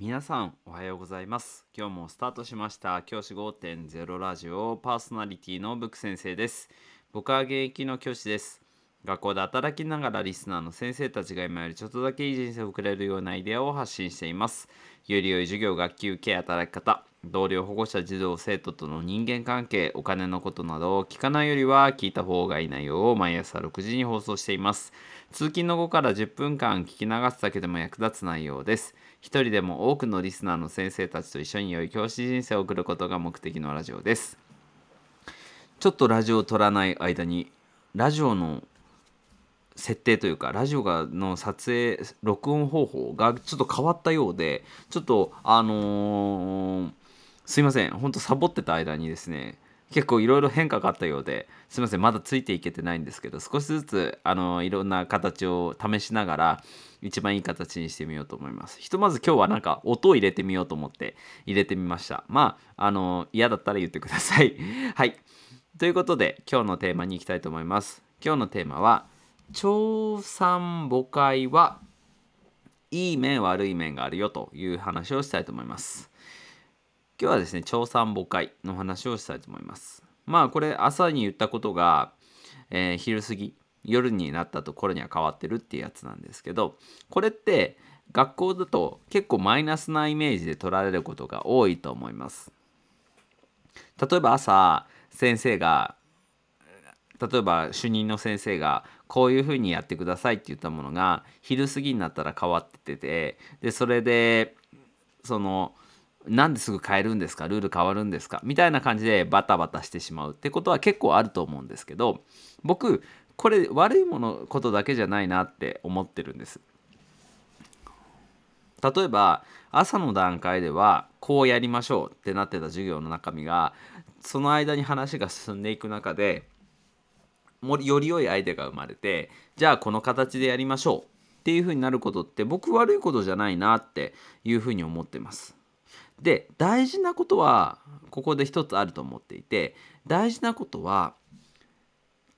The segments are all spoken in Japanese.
皆さんおはようございます。今日もスタートしました。教師5.0ラジオパーソナリティのブック先生です。僕は現役の教師です。学校で働きながらリスナーの先生たちが今よりちょっとだけいい人生を送れるようなアイデアを発信しています。より良い授業学級系働き方同僚保護者児童生徒との人間関係お金のことなどを聞かないよりは聞いた方がいい内容を毎朝6時に放送しています。通勤の後から10分間聞き流すだけでも役立つ内容です。一人でも多くのリスナーの先生たちと一緒に良い教師人生を送ることが目的のラジオです。ちょっとラジオを撮らない間にラジオの設定というかラジオがの撮影録音方法がちょっと変わったようでちょっとあのー、すいません。ほんとサボってた間にですね結構いろいろ変化があったようですいません。まだついていけてないんですけど少しずつあのいろんな形を試しながら一番いい形にしてみようと思います。ひとまず今日はなんか音を入れてみようと思って入れてみました。まああの嫌だったら言ってください。はい。ということで今日のテーマに行きたいと思います。今日のテーマは調産母会はいい面悪い面があるよという話をしたいと思います。今日はですね調産母会の話をしたいと思います。まあこれ朝に言ったことが、えー、昼過ぎ夜になったところには変わってるっていうやつなんですけどこれって学校だと結構マイナスなイメージで取られることが多いと思います。例えば朝先生が例えば主任の先生がこういうふうにやってくださいって言ったものが昼過ぎになったら変わっててでそれでそのなんですぐ変えるんですか？ルール変わるんですか？みたいな感じでバタバタしてしまうってことは結構あると思うんですけど僕これ悪いものことだけじゃないなって思ってるんです。例えば朝の段階ではこうやりましょうってなってた授業の中身がその間に話が進んでいく中でより良いアイデアが生まれてじゃあこの形でやりましょうっていうふうになることって僕悪いことじゃないなっていうふうに思ってます。で大事なことはここで一つあると思っていて大事なことは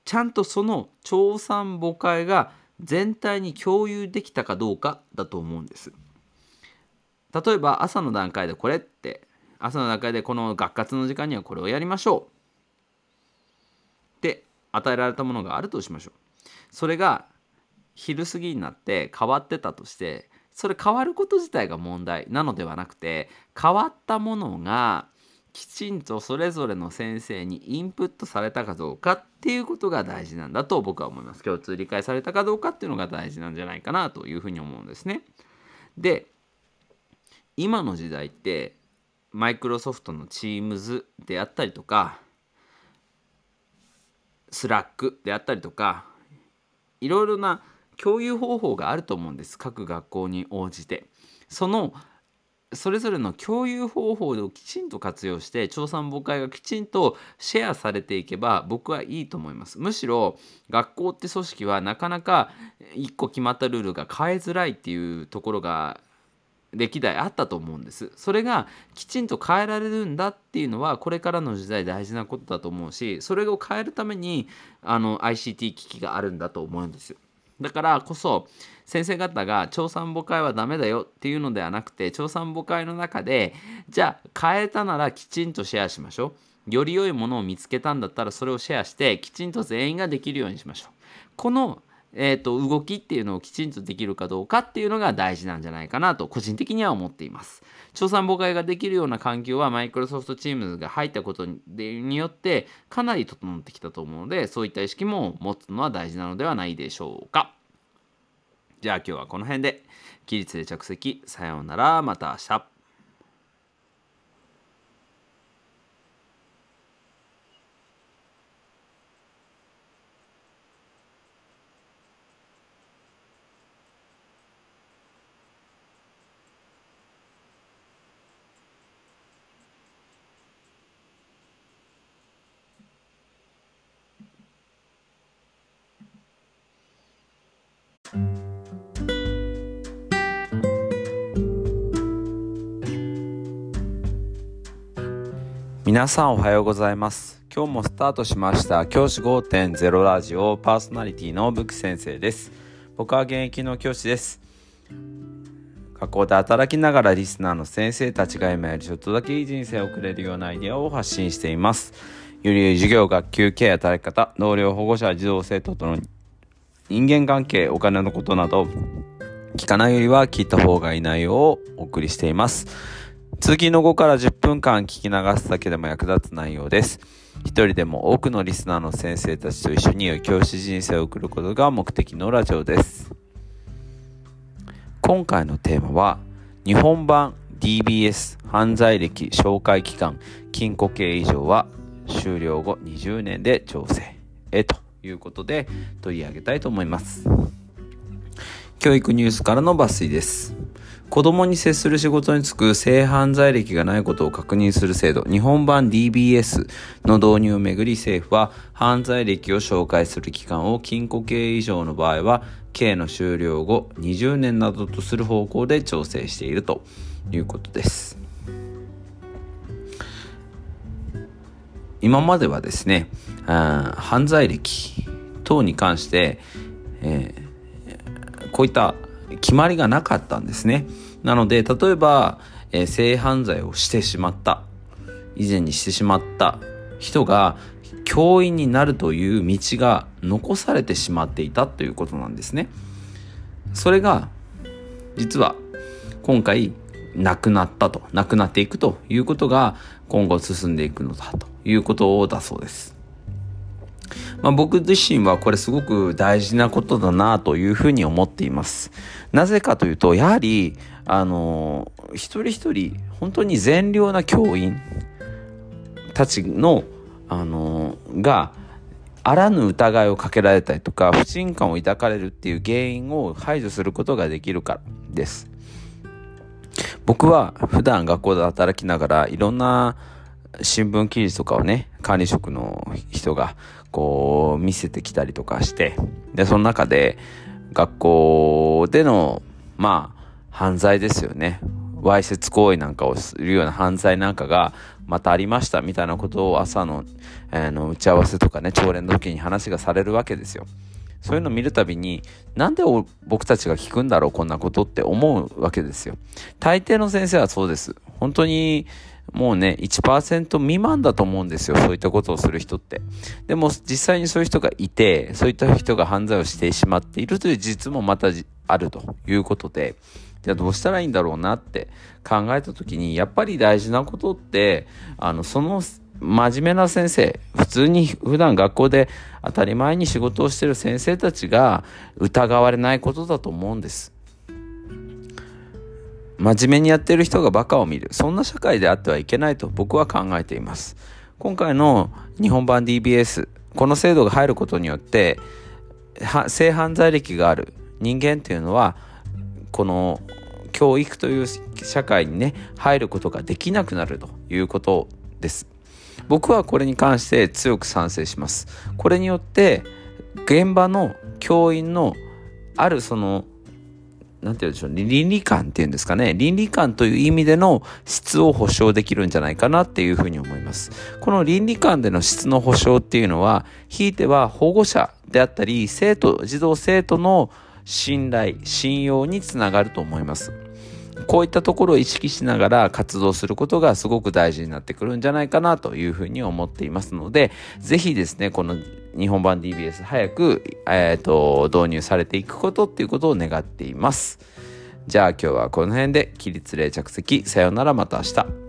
ちゃんとその調産母会が全体に共有できたかどうかだと思うんです。例えば朝の段階でこれって朝の段階でこの学活の時間にはこれをやりましょうって与えられたものがあるとしましょう。それが昼過ぎになって変わってたとしてそれ変わること自体が問題なのではなくて変わったものがきちんとそれぞれの先生にインプットされたかどうかっていうことが大事なんだと僕は思います。共通理解されたかどうかっていうのが大事なんじゃないかなというふうに思うんですね。で今の時代ってマイクロソフトの Teams であったりとか Slack であったりとかいろいろな共有方法があると思うんです。各学校に応じて。そのそれぞれの共有方法をきちんと活用して調査母会がきちんとシェアされていけば僕はいいと思います。むしろ学校って組織はなかなか1個決まったルールが変えづらいっていうところが歴代あったと思うんです。それがきちんと変えられるんだっていうのはこれからの時代大事なことだと思うしそれを変えるためにあの ICT 機器があるんだと思うんです。よだからこそ先生方が調査母会はダメだよっていうのではなくて調査母会の中でじゃあ変えたならきちんとシェアしましょう。より良いものを見つけたんだったらそれをシェアしてきちんと全員ができるようにしましょう。このえーと、動きっていうのをきちんとできるかどうかっていうのが大事なんじゃないかなと個人的には思っています。調査母会ができるような環境はマイクロソフトチームズが入ったことによってかなり整ってきたと思うのでそういった意識も持つのは大事なのではないでしょうか。じゃあ今日はこの辺で起立で着席さようならまた明日皆さんおはようございます。今日もスタートしました。教師5.0ラジオパーソナリティのブック先生です。僕は現役の教師です。学校で働きながらリスナーの先生たちが今よりちょっとだけいい人生を送れるようなアイデアを発信しています。より授業、学級、ケア、働き方、同僚、保護者、児童、生徒との人間関係、お金のことなど、聞かないよりは聞いた方がいい内容をお送りしています。通勤の後から10分間聞き流すだけでも役立つ内容です。一人でも多くのリスナーの先生たちと一緒に教師人生を送ることが目的のラジオです。今回のテーマは日本版 DBS 犯罪歴紹介期間禁錮刑以上は終了後20年で調整へということで取り上げたいと思います教育ニュースからの抜粋です子供に接する仕事に就く性犯罪歴がないことを確認する制度、日本版 DBS の導入をめぐり政府は犯罪歴を紹介する期間を禁錮刑以上の場合は刑の終了後20年などとする方向で調整しているということです。今まではですね、犯罪歴等に関して、えー、こういった決まりがなかったんですね。なので、例えば、えー、性犯罪をしてしまった、以前にしてしまった人が教員になるという道が残されてしまっていたということなんですね。それが、実は今回なくなったと、なくなっていくということが今後進んでいくのだということだそうです。まあ、僕自身はこれすごく大事なことだなというふうに思っています。なぜかというと、やはり、あの、一人一人、本当に善良な教員たちの、あの、が、あらぬ疑いをかけられたりとか、不信感を抱かれるっていう原因を排除することができるからです。僕は普段学校で働きながらいろんな新聞記事とかをね、管理職の人がこう見せてきたりとかして、で、その中で学校での、まあ、犯罪ですよね。わいせつ行為なんかをするような犯罪なんかがまたありましたみたいなことを朝の,、えー、の打ち合わせとかね、朝礼の時に話がされるわけですよ。そういうのを見るたびに、なんで僕たちが聞くんだろう、こんなことって思うわけですよ。大抵の先生はそうです。本当に、もうね、1%未満だと思うんですよ。そういったことをする人って。でも実際にそういう人がいて、そういった人が犯罪をしてしまっているという事実もまたあるということで、じゃあどうしたらいいんだろうなって考えた時に、やっぱり大事なことって、あの、その真面目な先生、普通に普段学校で当たり前に仕事をしてる先生たちが疑われないことだと思うんです。真面目にやってる人がバカを見る。そんな社会であってはいけないと僕は考えています。今回の日本版 DBS、この制度が入ることによって、性犯罪歴がある人間っていうのは、この教育という社会にね、入ることができなくなるということです。僕はこれに関して強く賛成します。これによって、現場の教員のあるそのなんて言うんでしょう、倫理観っていうんですかね、倫理観という意味での質を保証できるんじゃないかなっていうふうに思います。この倫理観での質の保証っていうのは、ひいては保護者であったり、生徒、児童生徒の信頼、信用につながると思います。こういったところを意識しながら活動することがすごく大事になってくるんじゃないかなというふうに思っていますので、ぜひですね、この日本版 DBS 早く、えーと、導入されていくことっていうことを願っています。じゃあ今日はこの辺で起立例着席さようならまた明日。